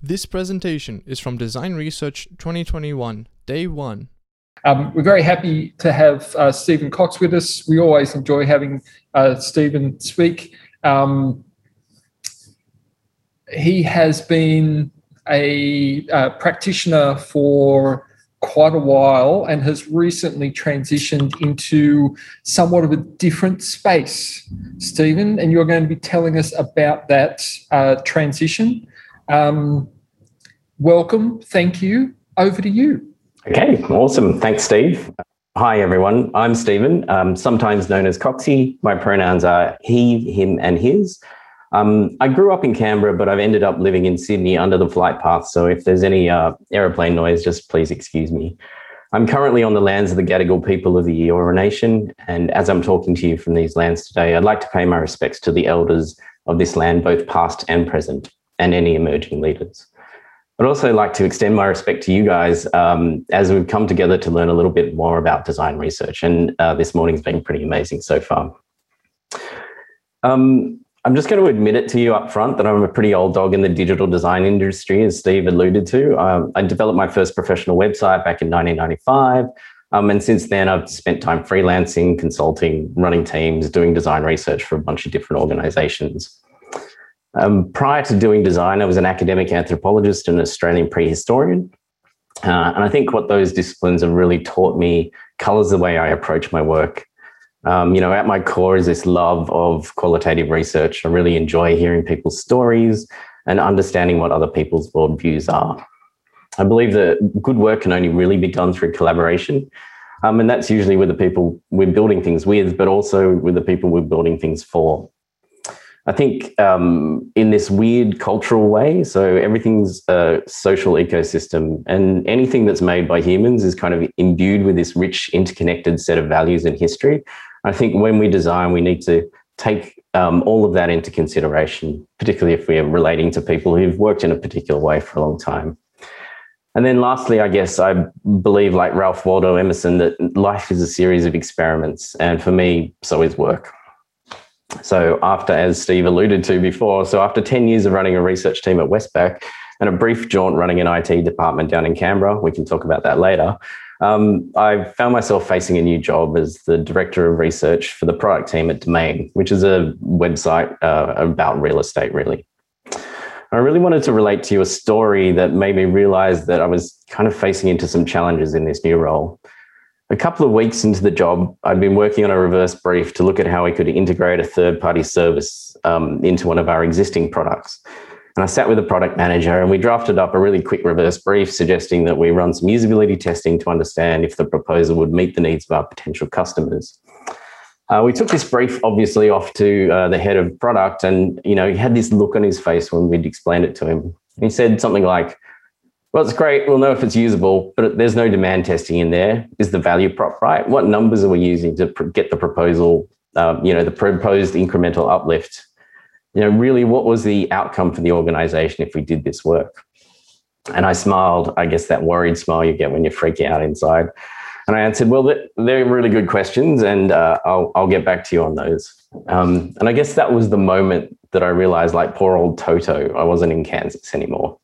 This presentation is from Design Research 2021, Day 1. Um, we're very happy to have uh, Stephen Cox with us. We always enjoy having uh, Stephen speak. Um, he has been a uh, practitioner for quite a while and has recently transitioned into somewhat of a different space, Stephen, and you're going to be telling us about that uh, transition. Um, welcome. Thank you. Over to you. Okay, awesome. Thanks, Steve. Hi, everyone. I'm Stephen, um, sometimes known as Coxie. My pronouns are he, him, and his. Um, I grew up in Canberra, but I've ended up living in Sydney under the flight path. So if there's any uh, aeroplane noise, just please excuse me. I'm currently on the lands of the Gadigal people of the Eora Nation. And as I'm talking to you from these lands today, I'd like to pay my respects to the elders of this land, both past and present and any emerging leaders. I'd also like to extend my respect to you guys um, as we've come together to learn a little bit more about design research. And uh, this morning's been pretty amazing so far. Um, I'm just going to admit it to you up front that I'm a pretty old dog in the digital design industry, as Steve alluded to. Um, I developed my first professional website back in 1995. Um, and since then, I've spent time freelancing, consulting, running teams, doing design research for a bunch of different organizations. Um, prior to doing design, I was an academic anthropologist and Australian prehistorian. Uh, and I think what those disciplines have really taught me colors the way I approach my work. Um, you know, at my core is this love of qualitative research. I really enjoy hearing people's stories and understanding what other people's worldviews are. I believe that good work can only really be done through collaboration. Um, and that's usually with the people we're building things with, but also with the people we're building things for. I think um, in this weird cultural way, so everything's a social ecosystem, and anything that's made by humans is kind of imbued with this rich, interconnected set of values and history. I think when we design, we need to take um, all of that into consideration, particularly if we are relating to people who've worked in a particular way for a long time. And then lastly, I guess I believe, like Ralph Waldo Emerson, that life is a series of experiments. And for me, so is work. So after, as Steve alluded to before, so after 10 years of running a research team at Westpac and a brief jaunt running an IT department down in Canberra, we can talk about that later, um, I found myself facing a new job as the director of research for the product team at Domain, which is a website uh, about real estate, really. I really wanted to relate to you a story that made me realize that I was kind of facing into some challenges in this new role. A couple of weeks into the job, I'd been working on a reverse brief to look at how we could integrate a third party service um, into one of our existing products. And I sat with the product manager and we drafted up a really quick reverse brief suggesting that we run some usability testing to understand if the proposal would meet the needs of our potential customers. Uh, we took this brief obviously off to uh, the head of product and you know he had this look on his face when we'd explained it to him. He said something like, well, it's great. We'll know if it's usable, but there's no demand testing in there. Is the value prop right? What numbers are we using to get the proposal, um, you know, the proposed incremental uplift? You know, really, what was the outcome for the organization if we did this work? And I smiled, I guess that worried smile you get when you're freaking out inside. And I answered, well, they're really good questions, and uh, I'll, I'll get back to you on those. Um, and I guess that was the moment that I realized, like poor old Toto, I wasn't in Kansas anymore.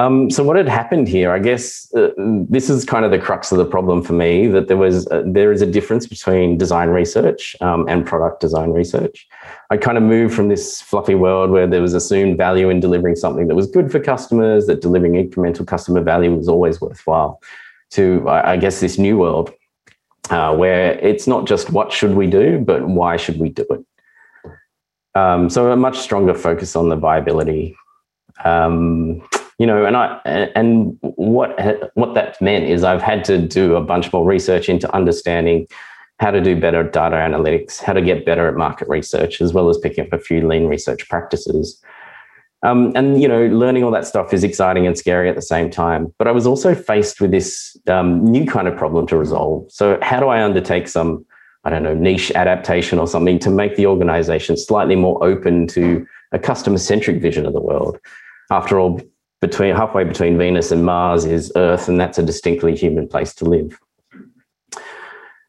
Um, so what had happened here? I guess uh, this is kind of the crux of the problem for me. That there was uh, there is a difference between design research um, and product design research. I kind of moved from this fluffy world where there was assumed value in delivering something that was good for customers, that delivering incremental customer value was always worthwhile, to I guess this new world uh, where it's not just what should we do, but why should we do it. Um, so a much stronger focus on the viability. Um, you know, and I and what what that meant is I've had to do a bunch more research into understanding how to do better data analytics, how to get better at market research, as well as picking up a few lean research practices. Um, and you know, learning all that stuff is exciting and scary at the same time. But I was also faced with this um, new kind of problem to resolve. So, how do I undertake some, I don't know, niche adaptation or something to make the organization slightly more open to a customer centric vision of the world? After all, between halfway between Venus and Mars is Earth, and that's a distinctly human place to live.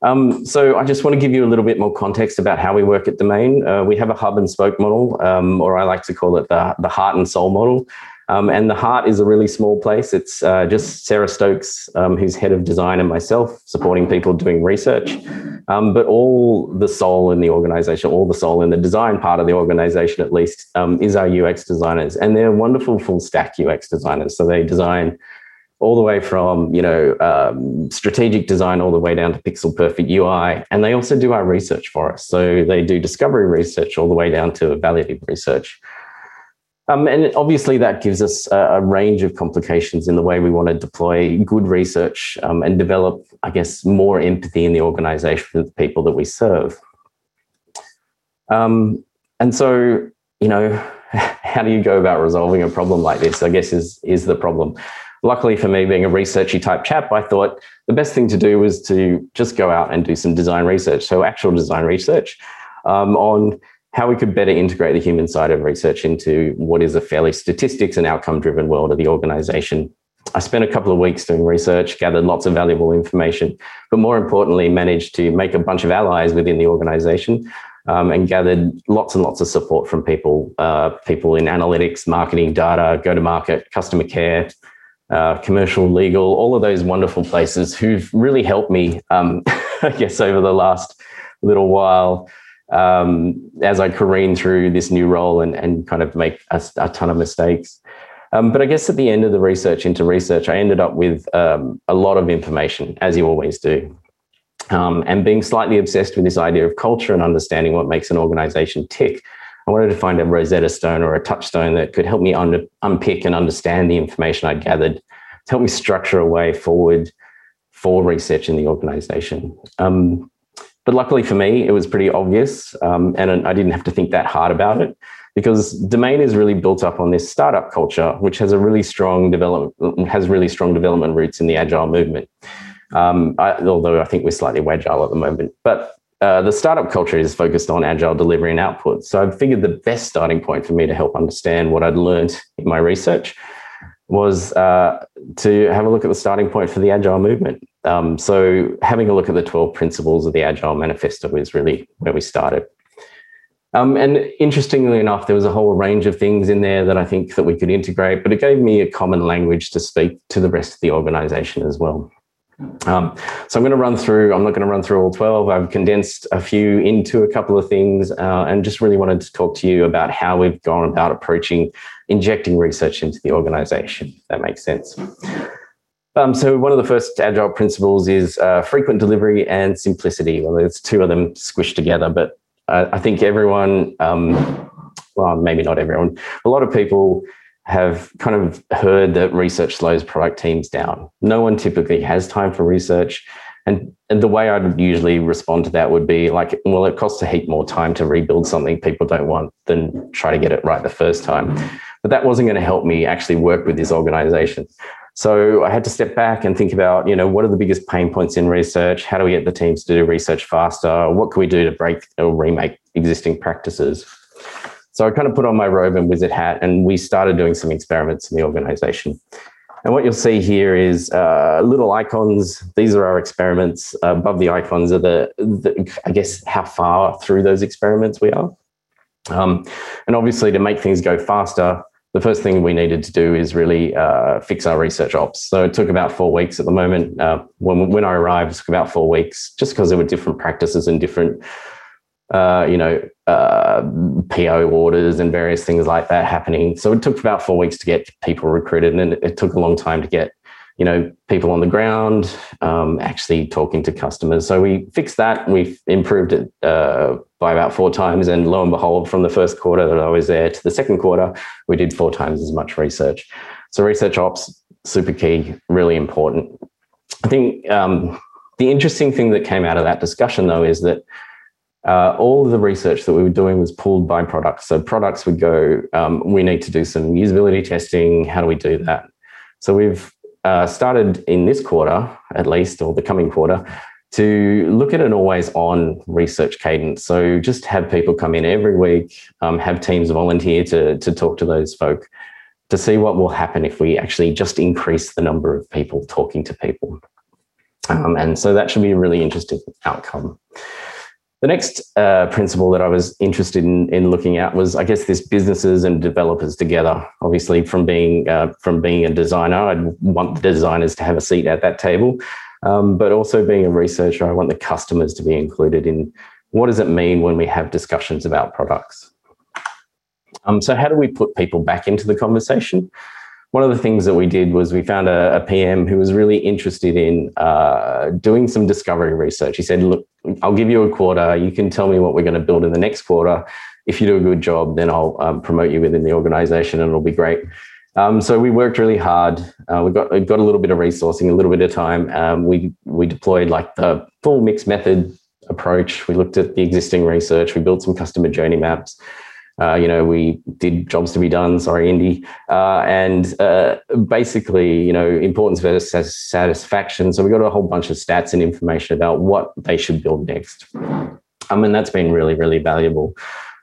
Um, so I just want to give you a little bit more context about how we work at Domain. Uh, we have a hub and spoke model, um, or I like to call it the, the heart and soul model. Um, and the heart is a really small place. It's uh, just Sarah Stokes, um, who's head of design, and myself supporting people doing research. Um, but all the soul in the organization, all the soul in the design part of the organization, at least, um, is our UX designers. And they're wonderful full stack UX designers. So they design all the way from you know um, strategic design all the way down to pixel perfect UI, and they also do our research for us. So they do discovery research all the way down to evaluative research. Um, and obviously, that gives us a, a, range of complications in the way we want to deploy good research um, and develop, I guess, more empathy in the organization with the people that we serve. Um, and so, you know, how do you go about resolving a problem like this? I guess is is the problem luckily for me, being a researchy type chap, I thought the best thing to do was to just go out and do some design research. So, actual design research um, on how we could better integrate the human side of research into what is a fairly statistics and outcome driven world of the organization. I spent a couple of weeks doing research, gathered lots of valuable information, but more importantly, managed to make a bunch of allies within the organization um, and gathered lots and lots of support from people, uh, people in analytics, marketing, data, go to market, customer care, uh, commercial, legal, all of those wonderful places who've really helped me, um, I guess, over the last little while um, as I careen through this new role and, and kind of make a, a ton of mistakes. Um, but I guess at the end of the research into research, I ended up with um, a lot of information, as you always do. Um, and being slightly obsessed with this idea of culture and understanding what makes an organization tick, I wanted to find a Rosetta Stone or a touchstone that could help me unpick and understand the information I gathered to help me structure a way forward for research in the organization. Um, but luckily for me, it was pretty obvious, um, and I didn't have to think that hard about it because Domain is really built up on this startup culture, which has a really strong development has really strong development roots in the agile movement. Um, I, although I think we're slightly agile at the moment, but uh, the startup culture is focused on agile delivery and output. So I figured the best starting point for me to help understand what I'd learned in my research was uh, to have a look at the starting point for the agile movement. Um, so having a look at the 12 principles of the agile manifesto is really where we started. Um, and interestingly enough, there was a whole range of things in there that I think that we could integrate, but it gave me a common language to speak to the rest of the organization as well. Um, so I'm going to run through, I'm not going to run through all 12. I've condensed a few into a couple of things uh, and just really wanted to talk to you about how we've gone about approaching injecting research into the organization, if that makes sense. Um, so one of the first agile principles is uh, frequent delivery and simplicity. Well, there's two of them squished together, but uh, I think everyone, um, well, maybe not everyone, a lot of people have kind of heard that research slows product teams down. No one typically has time for research. And, and the way I'd usually respond to that would be like, well, it costs a heap more time to rebuild something people don't want than try to get it right the first time. But that wasn't going to help me actually work with this organization. So I had to step back and think about, you know, what are the biggest pain points in research? How do we get the teams to do research faster? What can we do to break or remake existing practices? So I kind of put on my robe and wizard hat, and we started doing some experiments in the organization. And what you'll see here is uh, little icons. These are our experiments. Uh, above the icons are the, the, I guess, how far through those experiments we are. Um, and obviously, to make things go faster, the first thing we needed to do is really uh, fix our research ops. So it took about four weeks at the moment. Uh, when, when I arrived, it took about four weeks just because there were different practices and different uh, you know, uh, PO orders and various things like that happening. So it took about four weeks to get people recruited, and it, took a long time to get, you know, people on the ground um, actually talking to customers. So we fixed that. We improved it uh, by about four times, and lo and behold, from the first quarter that I was there to the second quarter, we did four times as much research. So research ops super key, really important. I think um, the interesting thing that came out of that discussion, though, is that uh, all of the research that we were doing was pulled by products. So products would go, um, we need to do some usability testing. How do we do that? So we've uh, started in this quarter, at least, or the coming quarter, to look at an always on research cadence. So just have people come in every week, um, have teams volunteer to, to talk to those folk to see what will happen if we actually just increase the number of people talking to people. Um, and so that should be a really interesting outcome. The next uh, principle that I was interested in, in looking at was, I guess, this businesses and developers together. Obviously, from being uh, from being a designer, I'd want the designers to have a seat at that table, um, but also being a researcher, I want the customers to be included in what does it mean when we have discussions about products. Um, so, how do we put people back into the conversation? one of the things that we did was we found a, a PM who was really interested in uh, doing some discovery research. He said, Look, I'll give you a quarter. You can tell me what we're going to build in the next quarter. If you do a good job, then I'll um, promote you within the organization and it'll be great. Um, so we worked really hard. Uh, we got we got a little bit of resourcing, a little bit of time. Um, we we deployed like the full mixed method approach. We looked at the existing research. We built some customer journey maps. Uh, you know, we did jobs to be done. Sorry, Indy, uh, and uh, basically, you know, importance versus satisfaction. So we got a whole bunch of stats and information about what they should build next. I mean, that's been really, really valuable.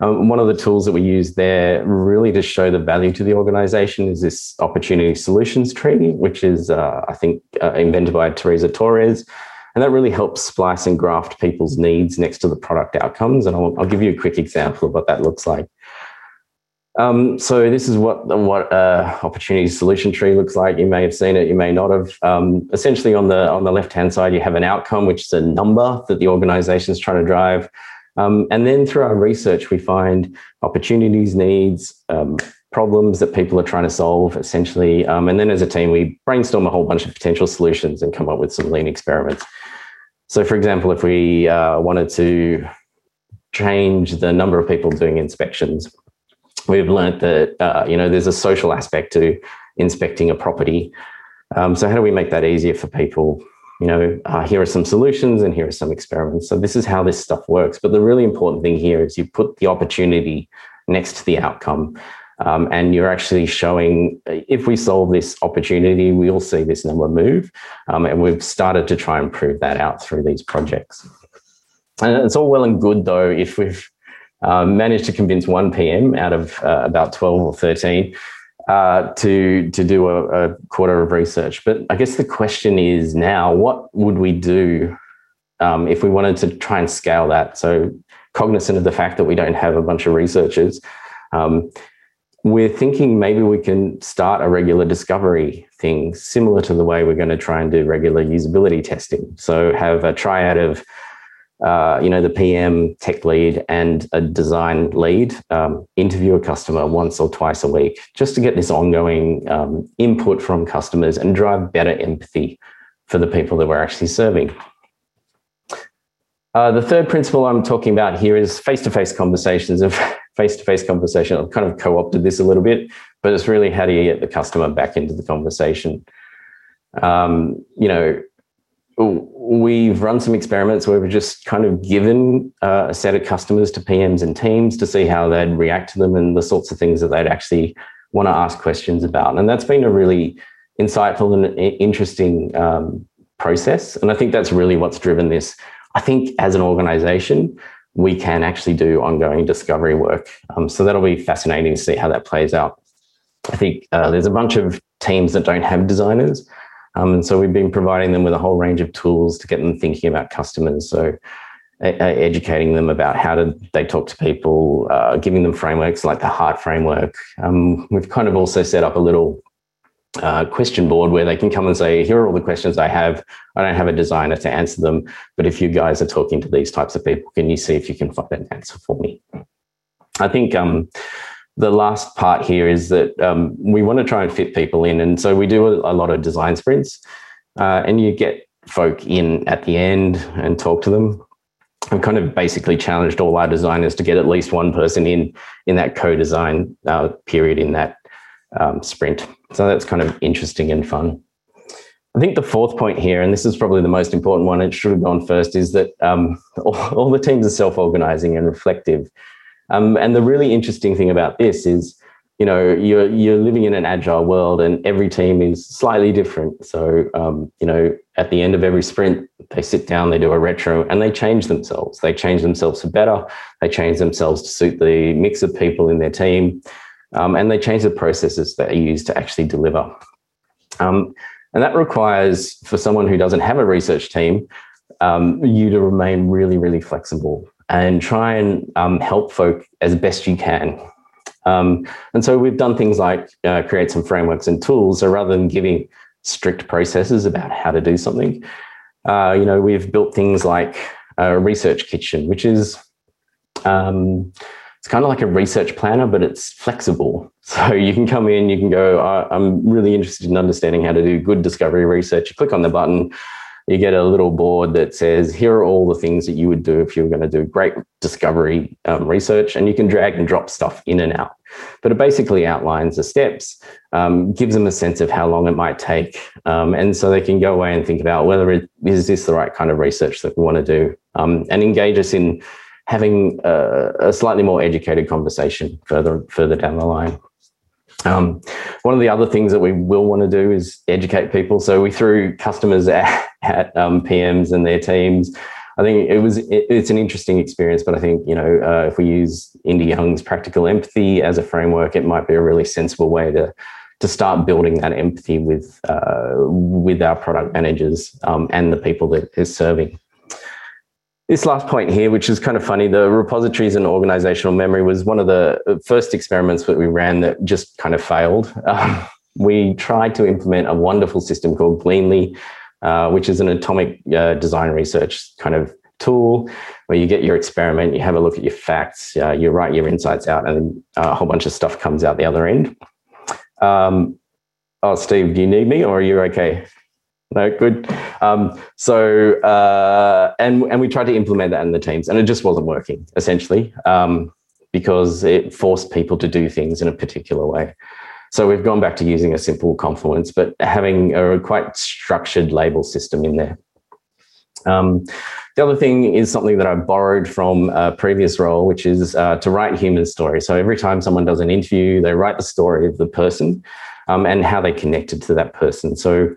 Um, one of the tools that we use there, really to show the value to the organization, is this opportunity solutions tree, which is, uh, I think, uh, invented by Teresa Torres. And that really helps splice and graft people's needs next to the product outcomes. And I'll, I'll give you a quick example of what that looks like. Um, so this is what what uh, opportunity solution tree looks like. You may have seen it, you may not have. Um, essentially, on the on the left hand side, you have an outcome, which is a number that the organization is trying to drive. Um, and then through our research, we find opportunities, needs, um, problems that people are trying to solve, essentially. Um, and then as a team, we brainstorm a whole bunch of potential solutions and come up with some lean experiments. So, for example, if we uh, wanted to change the number of people doing inspections we've learned that uh, you know there's a social aspect to inspecting a property. Um, so how do we make that easier for people? You know, uh, here are some solutions and here are some experiments. So this is how this stuff works. But the really important thing here is you put the opportunity next to the outcome. Um, and you're actually showing if we solve this opportunity, we'll see this number move. Um, and we've started to try and prove that out through these projects. And it's all well and good, though, if we've um, managed to convince one PM out of uh, about 12 or 13 uh, to, to do a, a, quarter of research. But I guess the question is now, what would we do um, if we wanted to try and scale that? So, cognizant of the fact that we don't have a bunch of researchers, um, we're thinking maybe we can start a regular discovery thing similar to the way we're going to try and do regular usability testing. So, have a triad of uh, you know, the PM, tech lead, and a design lead um, interview a customer once or twice a week just to get this ongoing um, input from customers and drive better empathy for the people that we're actually serving. Uh, the third principle I'm talking about here is face-to-face conversations of face-to-face conversation. I've kind of co-opted this a little bit, but it's really how do you get the customer back into the conversation? Um, you know, we've run some experiments where we've just kind of given uh, a set of customers to PMs and teams to see how they'd react to them and the sorts of things that they'd actually want to ask questions about. And that's been a really insightful and interesting um, process. And I think that's really what's driven this. I think as an organization, we can actually do ongoing discovery work. Um, so that'll be fascinating to see how that plays out. I think uh, there's a bunch of teams that don't have designers. Um, and so we've been providing them with a whole range of tools to get them thinking about customers. So educating them about how to they talk to people, uh, giving them frameworks like the Heart framework. Um, we've kind of also set up a little uh, question board where they can come and say, here are all the questions I have. I don't have a designer to answer them, but if you guys are talking to these types of people, can you see if you can find an answer for me? I think um, the last part here is that um, we want to try and fit people in. And so we do a, a lot of design sprints, uh, and you get folk in at the end and talk to them. I've kind of basically challenged all our designers to get at least one person in in that co-design uh, period in that um, sprint. So that's kind of interesting and fun. I think the fourth point here, and this is probably the most important one, it should have gone first, is that um, all, all the teams are self-organizing and reflective. Um, and the really interesting thing about this is, you know, you're you're living in an agile world, and every team is slightly different. So, um, you know, at the end of every sprint, they sit down, they do a retro, and they change themselves. They change themselves for better. They change themselves to suit the mix of people in their team, um, and they change the processes that are used to actually deliver. Um, And that requires, for someone who doesn't have a research team, um, you to remain really, really flexible and try and um, help folk as best you can. Um, and so we've done things like uh, create some frameworks and tools. So rather than giving strict processes about how to do something, uh, you know, we've built things like a research kitchen, which is um, it's kind of like a research planner, but it's flexible. So you can come in, you can go, I'm really interested in understanding how to do good discovery research. You click on the button, you get a little board that says, here are all the things that you would do if you were going to do great discovery um, research. And you can drag and drop stuff in and out. But it basically outlines the steps, um, gives them a sense of how long it might take. Um, and so they can go away and think about whether it is this the right kind of research that we want to do um, and engage us in having a, a slightly more educated conversation further, further down the line. Um, one of the other things that we will want to do is educate people. So we threw customers at, at um, PMs and their teams. I think it was it, it's an interesting experience, but I think you know uh, if we use Indy Young's practical empathy as a framework, it might be a really sensible way to to start building that empathy with uh, with our product managers um, and the people that is serving this last point here, which is kind of funny, the repositories and organizational memory was one of the first experiments that we ran that just kind of failed. Um, we tried to implement a wonderful system called Gleanly, uh, which is an atomic uh, design research kind of tool where you get your experiment, you have a look at your facts, uh, you write your insights out, and a whole bunch of stuff comes out the other end. Um, oh, Steve, do you need me or are you okay? No, good. Um, so, uh, and and we tried to implement that in the teams, and it just wasn't working essentially um, because it forced people to do things in a particular way. So we've gone back to using a simple confluence, but having a quite structured label system in there. Um, the other thing is something that I borrowed from a previous role, which is uh, to write human stories. So every time someone does an interview, they write the story of the person um, and how they connected to that person. So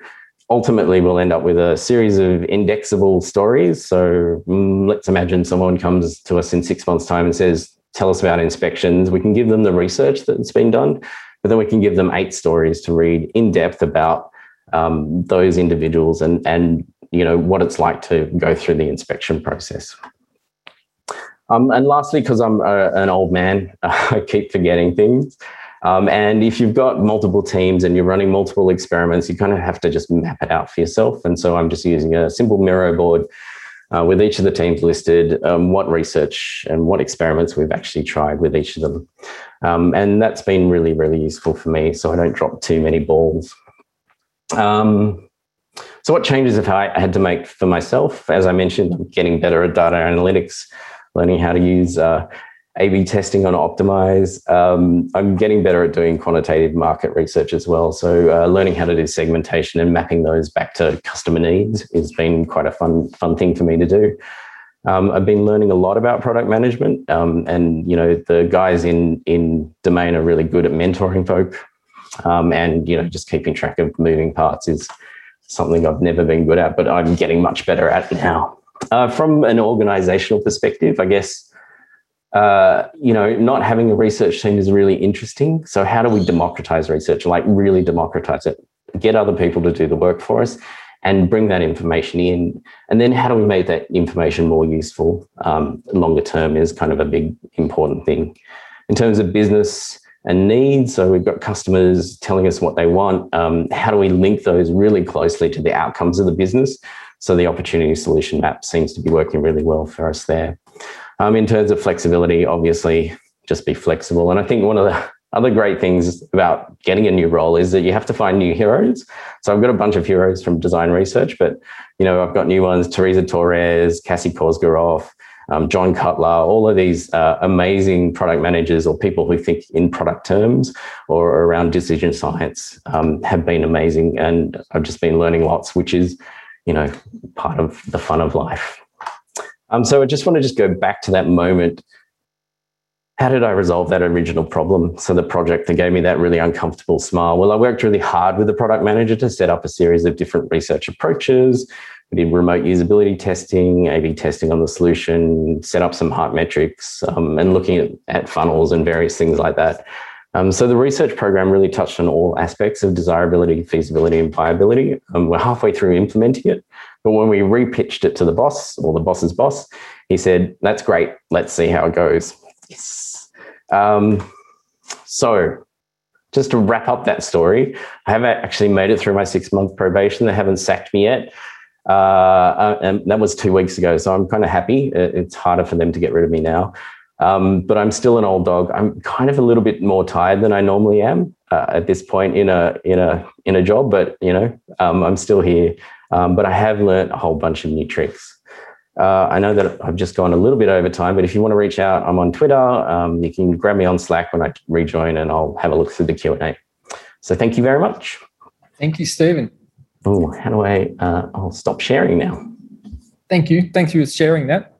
ultimately we'll end up with a series of indexable stories. So mm, let's imagine someone comes to us in six months' time and says, Tell us about inspections. We can give them the research that's been done, but then we can give them eight stories to read in depth about um, those individuals and, and you know what it's like to go through the inspection process. Um, and lastly, because I'm a, an old man, I keep forgetting things. Um, and if you've got multiple teams and you're running multiple experiments, you kind of have to just map it out for yourself. And so I'm just using a simple Miro board uh, with each of the teams listed, um, what research and what experiments we've actually tried with each of them. Um, and that's been really, really useful for me so I don't drop too many balls. Um, so, what changes have I had to make for myself? As I mentioned, I'm getting better at data analytics, learning how to use uh, a-B testing on Optimize. Um, I'm getting better at doing quantitative market research as well. So uh, learning how to do segmentation and mapping those back to customer needs has been quite a fun fun thing for me to do. Um, I've been learning a lot about product management, um, and you know the guys in in domain are really good at mentoring folk, um, and you know just keeping track of moving parts is something I've never been good at, but I'm getting much better at now. Uh, from an organizational perspective, I guess uh, you know, not having a research team is really interesting. So, how do we democratize research? Like, really democratize it, get other people to do the work for us, and bring that information in. And then, how do we make that information more useful um, longer term is kind of a big important thing. In terms of business and needs, so we've got customers telling us what they want. Um, how do we link those really closely to the outcomes of the business? So, the opportunity solution map seems to be working really well for us there. Um, in terms of flexibility, obviously, just be flexible. And I think one of the other great things about getting a new role is that you have to find new heroes. So I've got a bunch of heroes from design research, but you know I've got new ones: Teresa Torres, Cassie Kozyrkov, um, John Cutler, all of these uh, amazing product managers or people who think in product terms or around decision science um, have been amazing, and I've just been learning lots, which is you know part of the fun of life. Um, so I just want to just go back to that moment. How did I resolve that original problem? So the project that gave me that really uncomfortable smile. Well, I worked really hard with the product manager to set up a series of different research approaches. We did remote usability testing, A/B testing on the solution, set up some heart metrics, um, and looking at, at funnels and various things like that. Um, so the research program really touched on all aspects of desirability, feasibility, and viability. Um, we're halfway through implementing it, but when we repitched it to the boss or the boss's boss, he said, "That's great. Let's see how it goes." Yes. Um, so just to wrap up that story, I haven't actually made it through my six month probation. They haven't sacked me yet. Uh, uh and that was two weeks ago. So I'm kind of happy. It's harder for them to get rid of me now. Um, but I'm still an old dog. I'm kind of a little bit more tired than I normally am uh, at this point in a in a in a job. But you know, um, I'm still here. Um, but I have learned a whole bunch of new tricks. Uh, I know that I've just gone a little bit over time, but if you want to reach out, I'm on Twitter. Um, you can grab me on Slack when I rejoin, and I'll have a look through the Q and A. So thank you very much. Thank you, Stephen. Oh, how do I? Uh, I'll stop sharing now. Thank you. Thank you for sharing that.